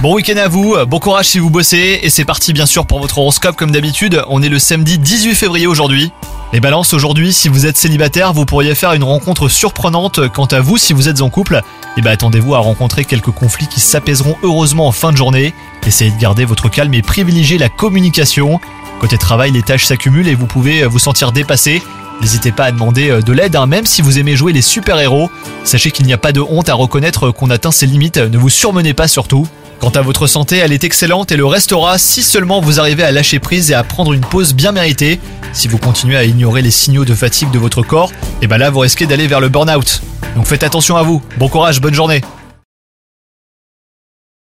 Bon week-end à vous, bon courage si vous bossez, et c'est parti bien sûr pour votre horoscope comme d'habitude, on est le samedi 18 février aujourd'hui. Les balances aujourd'hui, si vous êtes célibataire, vous pourriez faire une rencontre surprenante. Quant à vous, si vous êtes en couple, eh ben attendez-vous à rencontrer quelques conflits qui s'apaiseront heureusement en fin de journée. Essayez de garder votre calme et privilégiez la communication. Côté travail, les tâches s'accumulent et vous pouvez vous sentir dépassé. N'hésitez pas à demander euh, de l'aide, hein, même si vous aimez jouer les super-héros. Sachez qu'il n'y a pas de honte à reconnaître qu'on atteint ses limites, ne vous surmenez pas surtout. Quant à votre santé, elle est excellente et le restera si seulement vous arrivez à lâcher prise et à prendre une pause bien méritée. Si vous continuez à ignorer les signaux de fatigue de votre corps, et ben là vous risquez d'aller vers le burn-out. Donc faites attention à vous. Bon courage, bonne journée.